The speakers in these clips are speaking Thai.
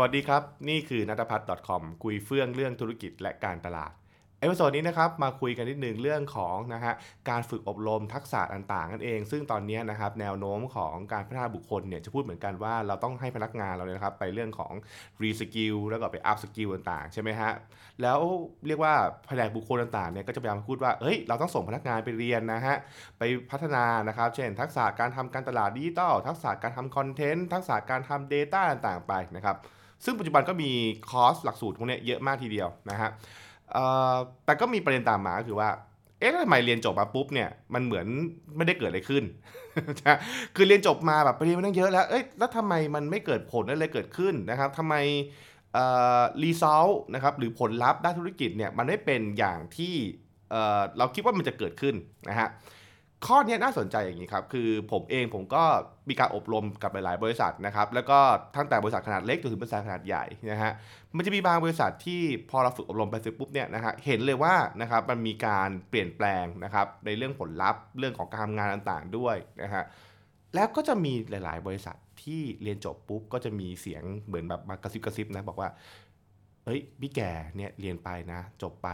สวัสดีครับ นี่คือนัทพัฒน์ .com คุยเฟื่องเรื่องธุรกิจและการตลาด episode นี้นะครับมาคุยกันนิดนึงเรื่องของนะฮะการฝึกอบรมทักษะต่างๆนั่นเอง ซึ่งตอนนี้นะครับแนวโน้มของการพัฒนาบุคคลเนี่ยจะพูดเหมือนกันว่าเราต้องให้พนักงานเราเนี่ยนะครับไปเรื่องของ reskill แล้วก็ไป upskill ต่างๆ ใช่ไหมฮะแล้วเรียกว่าแผนกบุคคลต่างๆเนี่ยก็จะพยายามพูดว่าเอ้ยเราต้องส่งพนักงานไปเรียนนะฮะไปพัฒนานะครับเช่น ทักษะการทำการตลาดดิจิตอลทักษะการทำคอนเทนต์ทักษะการทำ Data ต่างๆ ไปนะครับ ซึ่งปัจจุบันก็มีคอร์สหลักสูตรพวกนี้เยอะมากทีเดียวนะฮะแต่ก็มีประเด็นตามมาก็คือว่าเอ๊ะทำไมเรียนจบมาปุ๊บเนี่ยมันเหมือนไม่ได้เกิดอะไรขึ้น คือเรียนจบมาแบบไปเรียนมาตั้งเยอะแล้ว เอ้ยแล้วทำไมมันไม่เกิดผลอะไรเกิดขึ้นนะครับทำไมรีซอลนะครับหรือผลลัพธ์ด้านธุรกิจเนี่ยมันไม่เป็นอย่างที่เราคิดว่ามันจะเกิดขึ้นนะฮะ ข้อนี้น่าสนใจอย่างนี้ครับ คือผมเองผมก็มีการอบรมกับหลายๆบริษัทนะครับ แล้วก็ตั้งแต่บริษัทขนาดเล็กจนถึงบริษัทขนาดใหญ่นะฮะ มันจะมีบางบริษัทที่พอเราฝึกอบรมไปเสร็จปุ๊บเนี่ยนะฮะ เห็นเลยว่านะครับมันมีการเปลี่ยนแปลงนะครับในเรื่องผลลัพธ์ เรื่องของการทำงานต่างๆด้วยนะฮะ แล้วก็จะมีหลายๆ บริษัทที่เรียนจบปุ๊บก็จะมีเสียงเหมือนแบบมากระซิบกระซิบนะบอกว่า เฮ้ยพี่แกเนี่ยเรียนไปนะ จบไป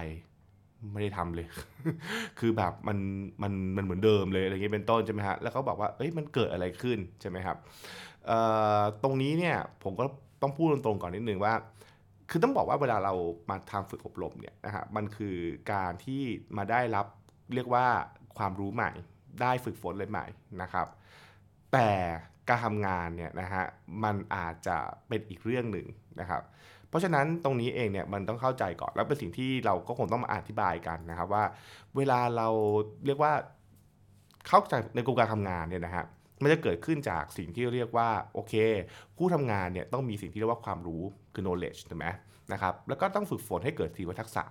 ไม่ได้ทำเลย คือแบบมันมันมันเหมือนเดิมเลยอะไรเงี้ยเป็นต้นใช่ไหมฮะ แล้วเขาบอกว่า เอ้ยมันเกิดอะไรขึ้นใช่ไหมครับ ตรงนี้เนี่ยผมก็ต้องพูดตรงๆก่อนนิดนึงว่า คือต้องบอกว่าเวลาเรามาทำฝึกอบรมเนี่ยนะฮะ มันคือการที่มาได้รับเรียกว่าความรู้ใหม่ ได้ฝึกฝนเลยใหม่นะครับ แต่การทำงานเนี่ยนะฮะ มันอาจจะเป็นอีกเรื่องหนึ่งนะครับ ราะฉะนั้นตรงนี้เองเนี่ยมันต้องเข้าใจก่อนแล้วเป็นสิ่งที่เราก็คงต้องมาอธิบายกันนะครับว่า เวลาเราเรียกว่าเข้าใจในกระบวนการทำงานเนี่ยนะฮะมันจะเกิดขึ้นจากสิ่งที่เรียกว่าโอเค ผู้ทำงานเนี่ยต้องมีสิ่งที่เรียกว่าความรู้คือ knowledge ถูกไหมนะครับแล้วก็ต้องฝึกฝนให้เกิดทีวทักษะ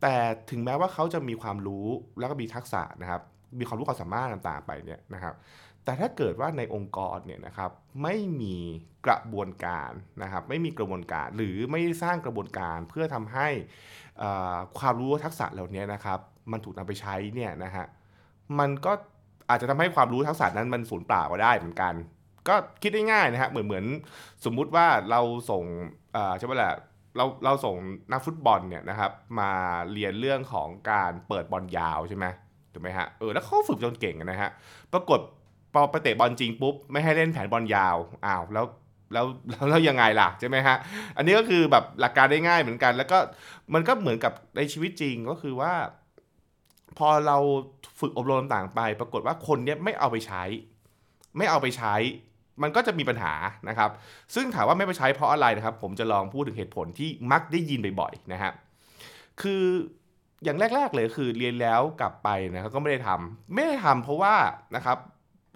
แต่ถึงแม้ว่าเขาจะมีความรู้แล้วก็มีทักษะนะครับมีความรู้ความสามารถต่างๆไปเนี่ยนะครับ แต่ถ้าเกิดว่าในองค์กรเนี่ยนะครับไม่มีกระบวนการนะครับไม่มีกระบวนการหรือไม่สร้างกระบวนการเพื่อทำให้ความรู้ทักษะเหล่านี้นะครับมันถูกนำไปใช้เนี่ยนะฮะมันก็อาจจะทำให้ความรู้ทักษะนั้นมันสูญเปล่าก็ได้เหมือนกัน ก็คิดได้ง่ายนะฮะเหมือนเหมือนสมมุติว่าเราส่งใช่ไหมล่ะเราเราส่งนักฟุตบอลเนี่ยนะครับมาเรียนเรื่องของการเปิดบอลยาวใช่ไหมถูกไหมฮะเออแล้วเขาฝึกจนเก่งนะฮะปรากฏ พอไปเตะบอลจริงปุ๊บไม่ให้เล่นแผนบอลยาวอ้าวแล้วแล้วแล้วยังไงล่ะใช่ไหมฮะ อันนี้ก็คือแบบหลักการได้ง่ายเหมือนกัน แล้วก็มันก็เหมือนกับในชีวิตจริงก็คือว่า พอเราฝึกอบรมต่างไป ปรากฏว่าคนเนี้ยไม่เอาไปใช้ ไม่เอาไปใช้ มันก็จะมีปัญหานะครับ ซึ่งถามว่าไม่ไปใช้เพราะอะไรนะครับ ผมจะลองพูดถึงเหตุผลที่มักได้ยินบ่อยๆนะครับคืออย่างแรก ๆ เลยคือเรียนแล้วกลับไปนะครับก็ไม่ได้ทำไม่ได้ทำเพราะว่านะครับ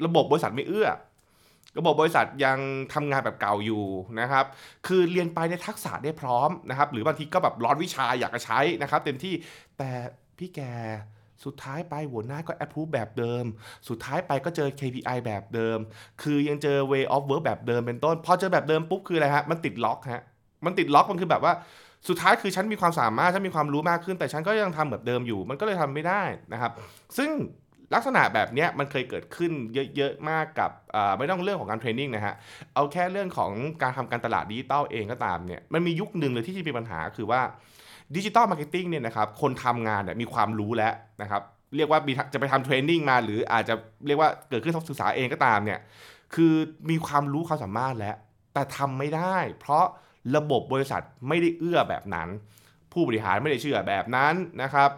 ระบบบริษัทไม่เอื้อ ระบบบริษัทยังทำงานแบบเก่าอยู่นะครับ คือเรียนไปในทักษะได้พร้อมนะครับ หรือบางทีก็แบบร้อนวิชาอยากจะใช้นะครับ เต็มที่แต่พี่แกสุดท้ายไปหัวหน้าก็ approve แบบเดิม สุดท้ายไปก็เจอ KPI แบบเดิม คือยังเจอ way of work แบบเดิมเป็นต้น พอเจอแบบเดิมปุ๊บคืออะไรฮะ มันติดล็อกฮะ มันติดล็อกมันคือแบบว่า สุดท้ายคือฉันมีความสามารถ ฉันมีความรู้มากขึ้น แต่ฉันก็ยังทำแบบเดิมอยู่ มันก็เลยทำไม่ได้นะครับ ซึ่ง ลักษณะแบบนี้มันเคยเกิดขึ้นเยอะๆมากกับไม่ต้องเรื่องของการ training นะฮะเอาแค่เรื่องของการทำการตลาดดิจิตอลเองก็ตามเนี่ยมันมียุคหนึ่งเลยที่จะมีปัญหาคือว่า digital marketing เนี่ยนะครับคนทำงานเนี่ยมีความรู้แล้วนะครับเรียกว่าจะไปทำ training มา หรืออาจจะเรียกว่าเกิดขึ้นศึกษาเองก็ตามเนี่ยคือมีความรู้ความสามารถแล้ว แต่ทำไม่ได้ เพราะระบบบริษัทไม่ได้เอื้อแบบนั้น ผู้บริหารไม่ได้เชื่อแบบนั้นนะครับ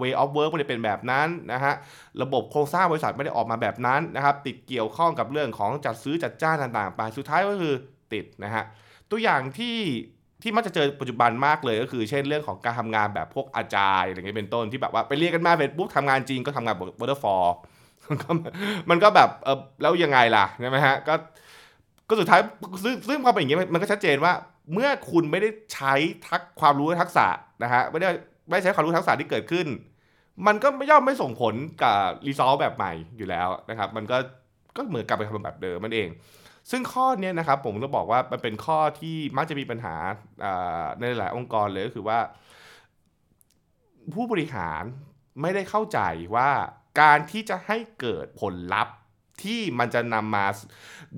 way of work ไม่ได้เป็นแบบนั้นนะฮะระบบโครงสร้างบริษัทไม่ได้ออกมาแบบนั้นนะครับ ติดเกี่ยวข้องกับเรื่องของจัดซื้อจัดจ้างต่างๆไปสุดท้ายก็คือติดนะฮะตัวอย่างที่ที่มักจะเจอปัจจุบันมากเลยก็คือเช่นเรื่องของการทำงานแบบพวก Agile อะไรเงี้ยเป็นต้นที่แบบว่าไปเรียนกันมาเสร็จปุ๊บทำงานจริงก็ทำงาน Waterfall มันก็แบบเออแล้วยังไงล่ะใช่ไหมฮะก็ก็สุดท้ายซึ่งซึ่งพอเป็นอย่างนี้ยมันก็ชัดเจนว่า เมื่อคุณไม่ได้ใช้ทักความรู้ทักษะนะฮะไม่ได้ไม่ใช้ความรู้ทักษะที่เกิดขึ้น มันก็ไม่ย่อมไม่ส่งผลกับรีซอสแบบใหม่อยู่แล้วนะครับ มันก็ก็เหมือนกลับไปทำแบบเดิมมันเอง ซึ่งข้อนี้นะครับผมจะบอกว่ามันเป็นข้อที่มักจะมีปัญหาในหลายองค์กรเลยก็คือว่า ผู้บริหารไม่ได้เข้าใจว่าการที่จะให้เกิดผลลัพธ์ที่มันจะนำมา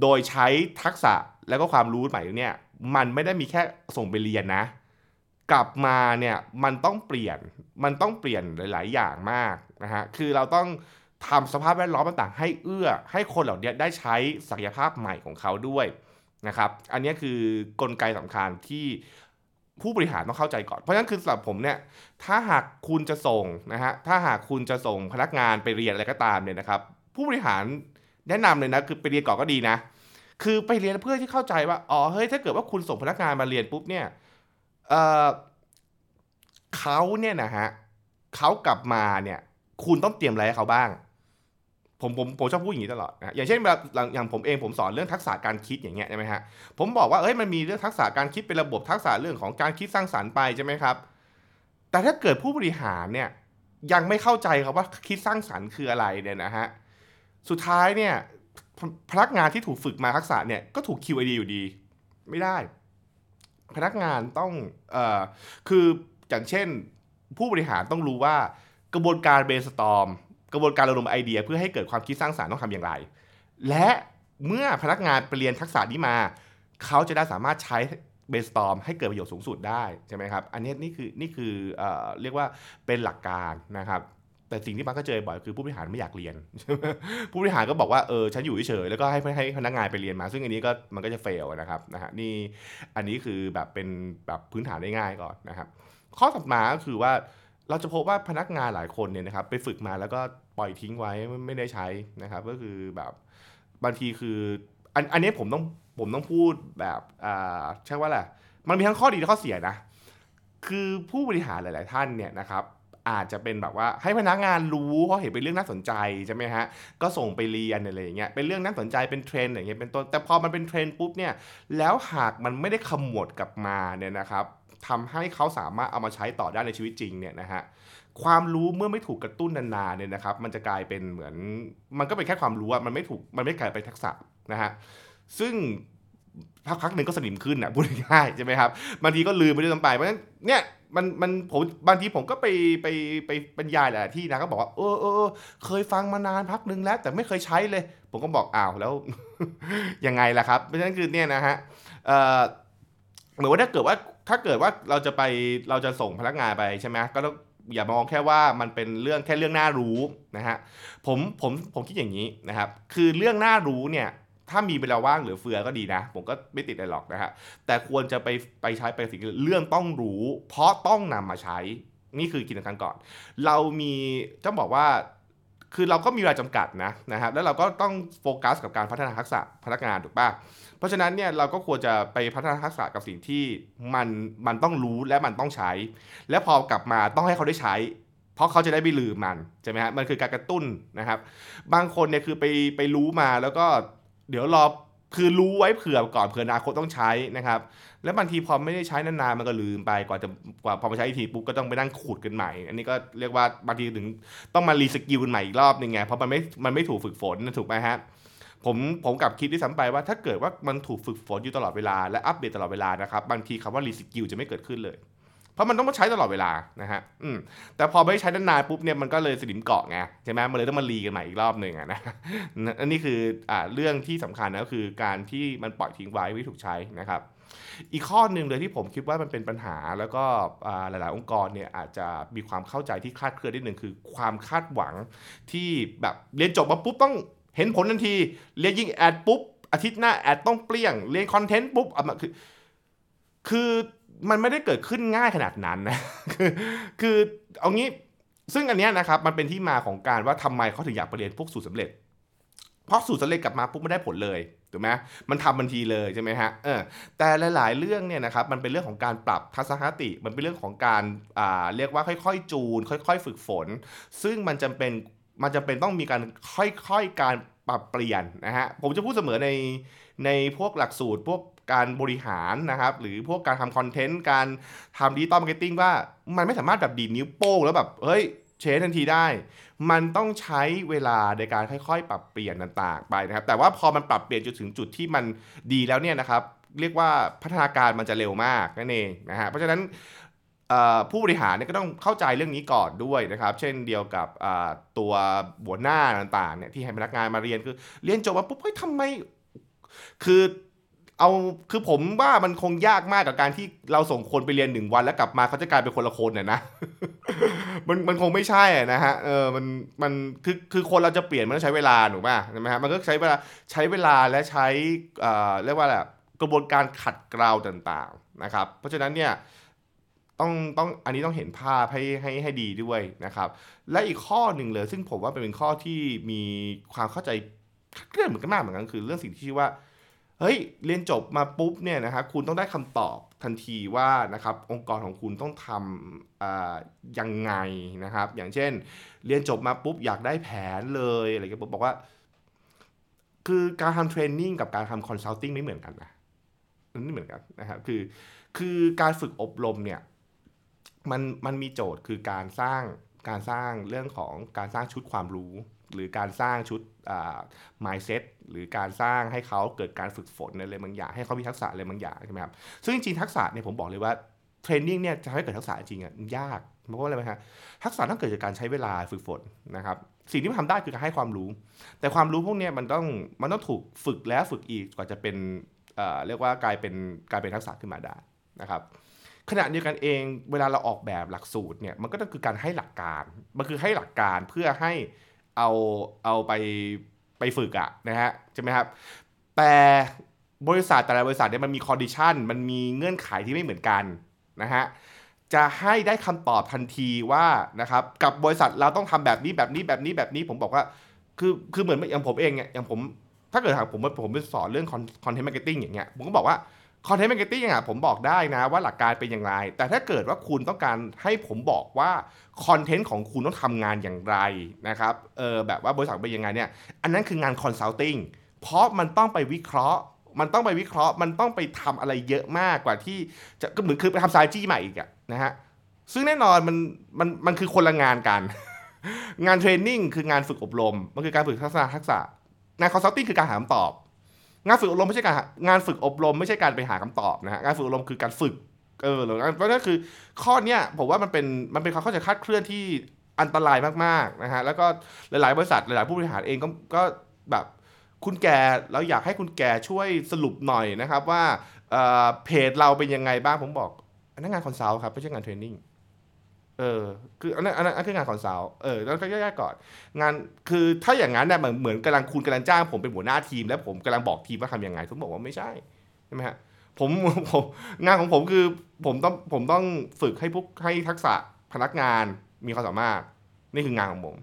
โดยใช้ทักษะแล้วก็ความรู้ใหม่เนี่ย มันไม่ได้มีแค่ส่งไปเรียนนะ กลับมาเนี่ยมันต้องเปลี่ยนมันต้องเปลี่ยนหลาย ๆ อย่างมากนะฮะคือเราต้องทำสภาพแวดล้อมต่างๆ ให้เอื้อ ให้คนเหล่านี้ได้ใช้ศักยภาพใหม่ของเขาด้วยนะครับ อันนี้คือกลไกสำคัญที่ผู้บริหารต้องเข้าใจก่อน เพราะฉะนั้นคือสำหรับผมเนี่ย ถ้าหากคุณจะส่งนะฮะ ถ้าหากคุณจะส่งพนักงานไปเรียนอะไรก็ตามเนี่ยนะครับ ผู้บริหารแนะนำเลยนะคือไปเรียนก่อนก็ดีนะ คือไปเรียนเพื่อที่เข้าใจว่า อ๋อ เฮ้ย ถ้าเกิดว่าคุณส่งพนักงานมาเรียนปุ๊บเนี่ย เออเขาเนี่ยนะฮะเขากลับมาเนี่ย คุณต้องเตรียมอะไรให้เขาบ้าง ผมผมผมชอบพูดอย่างนี้ตลอดนะอย่างเช่นแบบอย่างผมเองผมสอนเรื่องทักษะการคิดอย่างเงี้ยใช่ไหมฮะ ผมบอกว่า เอ้ย มันมีเรื่องทักษะการคิดเป็นระบบทักษะเรื่องของการคิดสร้างสรรค์ไปใช่ไหมครับ แต่ถ้าเกิดผู้บริหารเนี่ยยังไม่เข้าใจครับว่าคิดสร้างสรรค์คืออะไรเนี่ยนะฮะ สุดท้ายเนี่ย พนักงานที่ถูกฝึกมาทักษะเนี่ยก็ถูก QID อยู่ดี ไม่ได้ พนักงานต้องออคืออย่างเช่น ผู้บริหารต้องรู้ว่ากระบวนการเบสตอมกระบวนการระดมไอเดีย เพื่อให้เกิดความคิดสร้างสารรค์ต้องทำอย่างไร และเมื่อพนักงานไปเรียนทักษะนี้มา เขาจะได้สามารถใช้เบสตอมให้เกิดประโยชน์สูงสุดได้ใช่ไหมครับ อันนี้นี่คือนี่คือเอเรียกว่าเป็นหลักการนะครับ แต่สิ่งที่มันก็เจอบ่อยคือผู้บริหารไม่อยากเรียน ผู้บริหารก็บอกว่าเออฉันอยู่เฉยแล้วก็ให้ให้พนักงานไปเรียนมา ซึ่งอันนี้ก็มันก็จะเฟลนะครับนะฮะนี่อันนี้คือแบบเป็นแบบพื้นฐานได้ง่ายก่อนนะครับ ข้อถัดมาก็คือว่าเราจะพบว่าพนักงานหลายคนเนี่ยนะครับไปฝึกมาแล้วก็ปล่อยทิ้งไว้ไม่ได้ใช้นะครับก็คือแบบบางทีคืออันอันนี้ผมต้องผมต้องพูดแบบอ่าใช่ว่าแหละมันมีทั้งข้อดีและข้อเสียนะคือผู้บริหารหลาย ๆ ท่านเนี่ยนะครับ อาจจะเป็นแบบว่าให้พนักงานรู้เพราะเห็นเป็นเรื่องน่าสนใจใช่ไหมฮะก็ส่งไปเรียนอะไรอย่างเงี้ยเป็นเรื่องน่าสนใจเป็นเทรนด์อย่างเงี้ยเป็นต้นแต่พอมันเป็นเทรนด์ปุ๊บเนี่ยแล้วหากมันไม่ได้ขมวดกลับมาเนี่ยนะครับทำให้เขาสามารถเอามาใช้ต่อได้ในชีวิตจริงเนี่ยนะฮะความรู้เมื่อไม่ถูกกระตุ้นนานๆเนี่ยนะครับ มันจะกลายเป็นเหมือน มันก็เป็นแค่ความรู้อะมันไม่ถูกมันไม่กลายเป็นทักษะนะฮะซึ่งพักๆหนึ่งก็สนิมขึ้นอะพูดง่ายใช่ไหมครับบางทีก็ลืมไปด้วยซ้ำไปเพราะฉะนั้นเนี่ย มันมันผมบางทีผมก็ไปไปไปบรรยายหลายที่นะก็บอกว่าเออเออเคยฟังมานานพักนึงแล้ว แต่ไม่เคยใช้เลย ผมก็บอกอ้าวแล้วยังไงล่ะครับเพราะฉะนั้นคือเนี่ยนะฮะเอ่อเหมือนว่าถ้าเกิดว่าถ้าเกิดว่าเราจะไปเราจะส่งพนักงานไปใช่ไหมก็ต้องอย่ามองแค่ว่ามันเป็นเรื่องแค่เรื่องน่ารู้นะฮะผมผมผมคิดอย่างนี้นะครับ คือเรื่องน่ารู้เนี่ย ถ้ามีเวลาว่างหลือเฟือก็ดีนะ ผมก็ไม่ติดอะไรหรอกนะฮะแต่ควรจะไปไปใช้ไปสิ่งเรื่องต้องรู้ เพราะต้องนำมาใช้นี่คือกิจการก่อน เรามีต้องบอกว่าคือเราก็มีเวลาจำกัดนะนะครับแล้วเราก็ต้องโฟกัสกับการพัฒนาทักษะพนักงานถูกปะเพราะฉะนั้นเนี่ยเราก็ควรจะไปพัฒนาทักษะกับสิ่งที่มันมันต้องรู้และมันต้องใช้ และพอกลับมาต้องให้เขาได้ใช้ เพราะเขาจะได้ไม่ลืมมันใช่ไหมฮะมันคือการกระตุ้นนะครับ บางคนเนี่ยคือไปไปรู้มาแล้วก็ เดี๋ยวรอคือรู้ไว้เผื่อก่อนเผื่ออนาคตต้องใช้นะครับ แล้วบางทีพอไม่ได้ใช้นานๆมันก็ลืมไปกว่าจะกว่าพอมาใช้อีกทีปุ๊บก็ต้องไปนั่งขุดกันใหม่ อันนี้ก็เรียกว่าบางทีถึงต้องมารีสกิลกันใหม่อีกรอบนึงไงเพราะมันไม่มันไม่ถูกฝึกฝนถูกไหมฮะผมผมกลับคิดด้วยซ้ำไปว่าถ้าเกิดว่ามันถูกฝึกฝนอยู่ตลอดเวลาและอัปเดตตลอดเวลานะครับบางทีคำว่า reskill จะไม่เกิดขึ้นเลย เพราะมันต้องมาใช้ตลอดเวลานะฮะอืมแต่พอไม่ใช้นานๆปุ๊บเนี่ยมันก็เลยสนิมเกาะไงใช่ไหมมันเลยต้องมา re กันใหม่อีกรอบหนึ่งอะนะอันนี้คืออ่าเรื่องที่สำคัญนะก็คือการที่มันปล่อยทิ้งไว้ไม่ถูกใช้นะครับ อีกข้อหนึ่งเลยที่ผมคิดว่ามันเป็นปัญหาแล้วก็หลาย ๆ องค์กรเนี่ยอาจจะมีความเข้าใจที่คลาดเคลื่อนนิดหนึ่งคือความคาดหวังที่แบบเรียนจบมาปุ๊บต้องเห็นผลทันทีเรียนยิงแอดปุ๊บอาทิตย์หน้าแอดต้องเปลี่ยงเรียนคอนเทนต์ปุ๊บอะคือคือ มันไม่ได้เกิดขึ้นง่ายขนาดนั้นนะคือคือเอางี้ซึ่งอันนี้นะครับมันเป็นที่มาของการว่าทำไมเขาถึงอยากไปเรียนพวกสูตรสาเร็จ เพราะสูตรสำเร็จกลับมาปุ๊บไม่ได้ผลเลยถูกไหมมันทำบันทีเลยใช่ไหมฮะเออแต่หลาย ๆ เรื่องเนี่ยนะครับมันเป็นเรื่องของการปรับทัศนคติ มันเป็นเรื่องของการอ่าเรียกว่าค่อย ๆ จูน ค่อย ๆ ฝึกฝน ซึ่งมันจำเป็นมันจำเป็นต้องมีการค่อย ๆ การปรับเปลี่ยนนะฮะผมจะพูดเสมอในในพวกหลักสูตรพวก การบริหารนะครับ หรือพวกการทำคอนเทนต์ การทำ digital marketing ว่ามันไม่สามารถแบบดีดนิ้วโป้งแล้วแบบ เฮ้ย change ทันทีได้ มันต้องใช้เวลาในการค่อยๆ ปรับเปลี่ยนต่างๆไปนะครับ แต่ว่าพอมันปรับเปลี่ยนจนถึงจุดที่มันดีแล้วเนี่ยนะครับ เรียกว่าพัฒนาการมันจะเร็วมากนั่นเองนะฮะ เพราะฉะนั้นผู้บริหารเนี่ยก็ต้องเข้าใจเรื่องนี้ก่อนด้วยนะครับ เช่นเดียวกับตัวหัวหน้าต่างๆเนี่ยที่ให้พนักงานมาเรียนคือ เรียนจบมาปุ๊บเฮ้ยทำไม คือ เอาคือผมว่ามันคงยากมากกับการที่เราส่งคนไปเรียนหนึ่งวันแล้วกลับมาเขาจะกลายเป็นคนละคนน่ะนะมันมันคงไม่ใช่นะฮะเออมันมันคือคือคนเราจะเปลี่ยนมันต้องใช้เวลาถูกป่ะใช่ไหมฮะมันก็ใช้เวลาใช้เวลาและใช้เอ่อเรียกว่าอะไรอะกระบวนการขัดเกลาต่างๆนะครับ เพราะฉะนั้นเนี่ยต้องต้องอันนี้ต้องเห็นภาพให้ให้ให้ดีด้วยนะครับ และอีกข้อหนึ่งเลย ซึ่งผมว่าเป็นข้อที่มีความเข้าใจเคลื่อนเหมือนกันมากเหมือนกันคือเรื่องสิ่งที่ชื่อว่า เฮ้ยเรียนจบมาปุ๊บเนี่ยนะครับคุณต้องได้คำตอบทันทีว่านะครับองค์กรของคุณต้องทำอ่ายังไงนะครับ อย่างเช่น เรียนจบมาปุ๊บอยากได้แผนเลยอะไรเงี้ยผมบอกว่า คือการทำ training กับการทำ consulting ไม่เหมือนกันนะมันไม่เหมือนกันนะครับคือคือการฝึกอบรมเนี่ยมันมันมีโจทย์คือการสร้างการสร้างเรื่องของการสร้างชุดความรู้ หรือการสร้างชุดอ่า mindset หรือการสร้างให้เขาเกิดการฝึกฝนอะไรบางอย่าง ให้เขามีทักษะอะไรบางอย่างใช่ไหมครับซึ่งจริงๆทักษะเนี่ยผมบอกเลยว่าเทรนนิ่งเนี่ยจะให้เกิดทักษะจริงอะยากเพราะว่าอะไรไหมฮะทักษะต้องเกิดจากการใช้เวลาฝึกฝนนะครับสิ่งที่มันทำได้คือการให้ความรู้ แต่ความรู้พวกเนี้ยมันต้องมันต้องถูกฝึกแล้วฝึกอีกกว่าจะเป็นเอ่อเรียกว่ากลายเป็นกลายเป็นทักษะขึ้นมาได้นะครับขณะเดียวกันเองเวลาเราออกแบบหลักสูตรเนี่ยมันก็ต้องคือการให้หลักการ มันคือให้หลักการเพื่อให้ เอาเอาไปไปฝึกอะนะฮะใช่ไหมครับ แต่บริษัทแต่ละบริษัทเนี่ยมันมี condition มันมีเงื่อนไขที่ไม่เหมือนกันนะฮะจะให้ได้คำตอบทันทีว่านะครับกับบริษัทเราต้องทำแบบนี้แบบนี้แบบนี้แบบนี้ผมบอกว่าคือคือเหมือนอย่างผมเองเนี่ยอย่างผมถ้าเกิดหากผมผมไปสอนเรื่อง content marketing อย่างเงี้ยผมก็บอกว่า content marketing อะผมบอกได้นะว่าหลักการเป็นอย่างไร แต่ถ้าเกิดว่าคุณต้องการให้ผมบอกว่าคอนเทนต์ของคุณต้องทำงานอย่างไรนะครับเออแบบว่าบริษัทเป็นยังไงเนี่ยอันนั้นคืองาน consulting เพราะมันต้องไปวิเคราะห์ มันต้องไปวิเคราะห์ มันต้องไปทำอะไรเยอะมากกว่าที่จะก็เหมือนคือไปทำไซจี้ใหม่อีกอะนะฮะซึ่งแน่นอนมันมันมันคือคนละงานกัน งาน training คืองานฝึกอบรม มันคือการฝึกทักษะทักษะงาน consulting คือการหาคำตอบ งานฝึกอบรมไม่ใช่การงานฝึกอบรมไม่ใช่การไปหาคำตอบนะฮะงานฝึกอบรมคือการฝึกเออหรือเพราะนั่นคือข้อเนี้ยผมว่ามันเป็นมันเป็นความเข้าใจคลาดเคลื่อนที่อันตรายมากๆนะฮะแล้วก็หลาย ๆ บริษัทหลาย ๆ ผู้บริหารเองก็ก็แบบคุณแกเราอยากให้คุณแกช่วยสรุปหน่อยนะครับว่าเเพจเราเป็นยังไงบ้างผมบอกนนั้นงาน consult ครับไม่ใช่งาน training เออคืออันนั้นอันนั้นคืองาน consult เออแล้วก็แยกๆก่อน งานคือถ้าอย่างนั้นเนี่ยเหมือนเหมือนกำลังคุณกำลังจ้างผมเป็นหัวหน้าทีม แล้วผมกำลังบอกทีมว่าทำยังไงผมบอกว่าไม่ใช่ใช่ไหมฮะผมผมงานของผมคือผมต้องผมต้องฝึกให้พวกให้ทักษะพนักงานมีความสามารถนี่คืองานของผม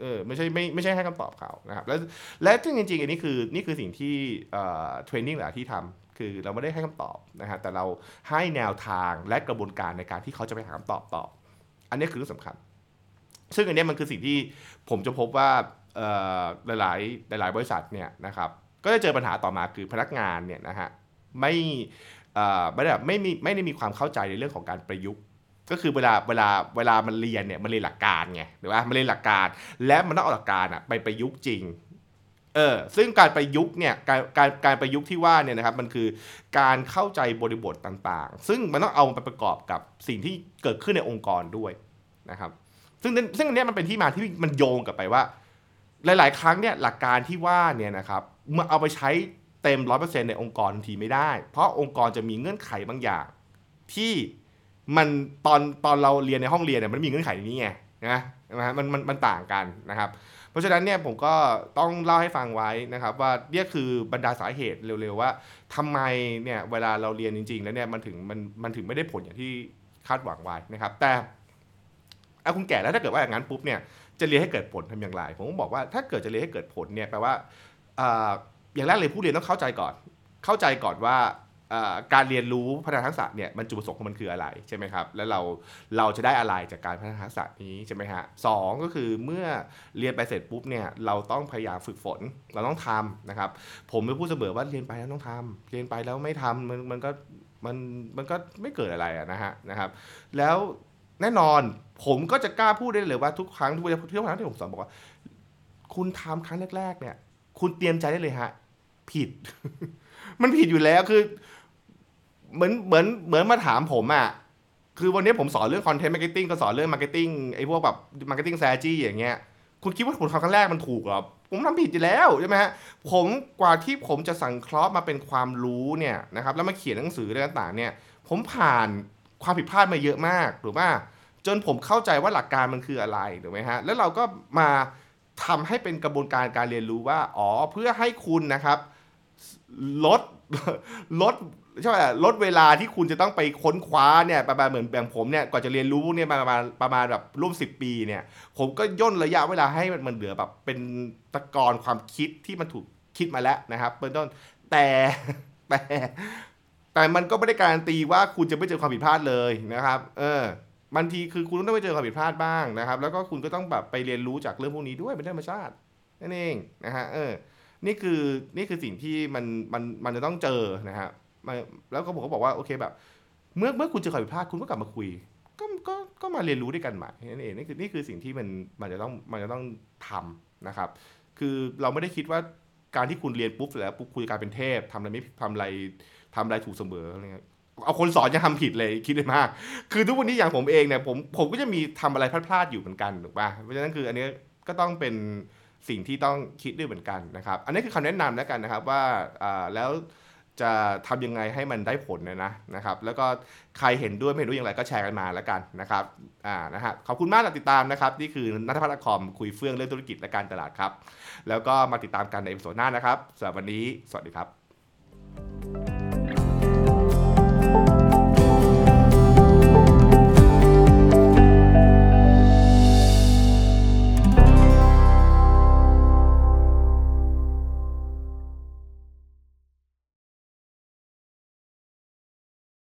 เออไม่ใช่ไม่ไม่ใช่ให้คำตอบเขานะครับแล้วและซึ่งจริงๆอันนี้คือนี่คือสิ่งที่เอ่อเทรนนิ่งหลายที่ทำคือเราไม่ได้ให้คำตอบนะฮะแต่เราให้แนวทางและกระบวนการในการที่เขาจะไปหาคำตอบต่อ อันนี้คือเรื่องสำคัญ ซึ่งอันนี้มันคือสิ่งที่ผมจะพบว่าหลายๆหลายๆบริษัทเนี่ยนะครับก็จะเจอปัญหาต่อมาคือพนักงานเนี่ยนะฮะไม่ไม่ได้ไม่มีไม่ได้มีความเข้าใจในเรื่องของการประยุกต์ ก็คือเวลาเวลาเวลามันเรียนเนี่ยมันเรียนหลักการไงหรือว่ามันเรียนหลักการ และมันต้องเอาหลักการอะไปประยุกต์จริง เออซึ่งการประยุกต์เนี่ยการการการประยุกต์ที่ว่าเนี่ยนะครับมันคือการเข้าใจบริบทต่างๆ ซึ่งมันต้องเอาไปประกอบกับสิ่งที่เกิดขึ้นในองค์กรด้วยนะครับซึ่งซึ่งอันนี้มันเป็นที่มาที่มันโยงกลับไปว่า หลายๆ ครั้งเนี่ยหลักการที่ว่าเนี่ยนะครับเมื่อเอาไปใช้เต็มร้อยเปอร์เซ็นต์ในองค์กรทันทีไม่ได้ เพราะองค์กรจะมีเงื่อนไขบางอย่าง ที่มันตอนตอนเราเรียนในห้องเรียนเนี่ยมันมีเงื่อนไขนี้ไงนะนะฮะมันมันมันต่างกันนะครับ เพราะฉะนั้นเนี่ยผมก็ต้องเล่าให้ฟังไว้นะครับว่าเนี่ยคือบรรดาสาเหตุเร็วๆว่าทำไมเนี่ยเวลาเราเรียนจริง ๆ แล้วเนี่ยมันถึงมันมันถึงไม่ได้ผลอย่างที่คาดหวังไว้นะครับ แต่เอาคุณแก่แล้วถ้าเกิดว่าอย่างนั้นปุ๊บเนี่ยจะเรียนให้เกิดผลทำอย่างไร ผมก็บอกว่าถ้าเกิดจะเรียนให้เกิดผลเนี่ยแปลว่าออย่างแรกเลยผู้เรียนต้องเข้าใจก่อน เข้าใจก่อนว่า การเรียนรู้พัฒนาทักษะเนี่ยมันจุดประสงค์ของมันคืออะไรใช่ไหมครับแล้วเราเราจะได้อะไรจากการพัฒนาทักษะนี้ใช่ไหมฮะสองก็คือเมื่อเรียนไปเสร็จปุ๊บเนี่ยเราต้องพยายามฝึกฝนเราต้องทำนะครับผมไม่พูดเสมอว่าเรียนไปแล้วต้องทำเรียนไปแล้วไม่ทำมันมันก็มันมันก็ไม่เกิดอะไรนะฮะนะครับแล้วแน่นอนผมก็จะกล้าพูดได้เลยว่าทุกครั้งทุกเทุกครั้งที่ผมสอนบอกว่า คุณทำครั้งแรก ๆ เนี่ย คุณเตรียมใจได้เลยฮะผิด มันผิดอยู่แล้วคือ เหมือนเหมือนเหมือนมาถามผมอะคือวันนี้ผมสอนเรื่อง content marketing ก็สอนเรื่อง marketing ไอ้พวกแบบ marketing strategy อย่างเงี้ยคุณคิดว่าผมทำครั้งแรกมันถูกหรอ ผมทำผิดอยู่แล้วใช่ไหมฮะ ผมกว่าที่ผมจะสังเคราะห์มาเป็นความรู้เนี่ยนะครับ แล้วมาเขียนหนังสืออะไรต่างๆเนี่ย ผมผ่านความผิดพลาดมาเยอะมากถูกป่ะจนผมเข้าใจว่าหลักการมันคืออะไรถูกไหมฮะ แล้วเราก็มาทำให้เป็นกระบวนการการเรียนรู้ว่า อ๋อ เพื่อให้คุณนะครับ ลดลดใช่ไหมลดเวลาที่คุณจะต้องไปค้นคว้าเนี่ยประมาณเหมือนแบบผมเนี่ยกว่าจะเรียนรู้พวกเนี่ยประมาณประมาณแบบร่วมสิปีเนี่ยผมก็ย่นระยะเวลาให้มันมันเหลือแบบเป็นตะกอนความคิดที่มันถูกคิดมาแล้วนะครับเป็นต้นแต่แต่แต่มันก็ไม่ได้การันตีว่าคุณจะไม่เจอความผิดพลาดเลยนะครับ เออบางทีคือคุณต้องไปเจอความผิดพลาดบ้างนะครับ แล้วก็คุณก็ต้องแบบไปเรียนรู้จากเรื่องพวกนี้ด้วยเป็นธรรมชาตินั่นเองนะฮะเออ นี่คือนี่คือสิ่งที่มันมันมันจะต้องเจอนะฮะมาแล้วก็ผมก็บอกว่าโอเคแบบ เมื่อเมื่อคุณเจอความผิดพลาดคุณก็กลับมาคุยก็ก็ก็มาเรียนรู้ด้วยกันใหม่นั่นเองนี่คือนี่คือสิ่งที่มันมันจะต้องมันจะต้องทำนะครับ คือเราไม่ได้คิดว่าการที่คุณเรียนปุ๊บแล้วปุ๊บคุณจะกลายเป็นเทพทำอะไรไม่ทำอะไรทำอะไรถูกเสมออะไรเงี้ยเอาคนสอนจะทำผิดเลยคิดเลยมาก คือทุกวันนี้อย่างผมเองเนี่ยผมผมก็จะมีทำอะไรพลาดๆอยู่เหมือนกันถูกป่ะเพราะฉะนั้นคืออันนี้ก็ต้องเป็น สิ่งที่ต้องคิดด้วยเหมือนกันนะครับ อันนี้คือคำแนะนำแล้วกันนะครับว่าแล้วจะทำยังไงให้มันได้ผลนะนะนะครับ แล้วก็ใครเห็นด้วยไม่เห็นด้ยอย่างไรก็แชร์กันมาแล้วกันนะครับอ่านะฮะขอบคุณมากที่ติดตามนะครับนี่คือนัทพัฒน์คอมคุยเฟื่องเรื่องธุรกิจและการตลาดครับ แล้วก็มาติดตามกันในเอพิโซดหน้านะครับสำหรับวันนี้ สวัสดีครับ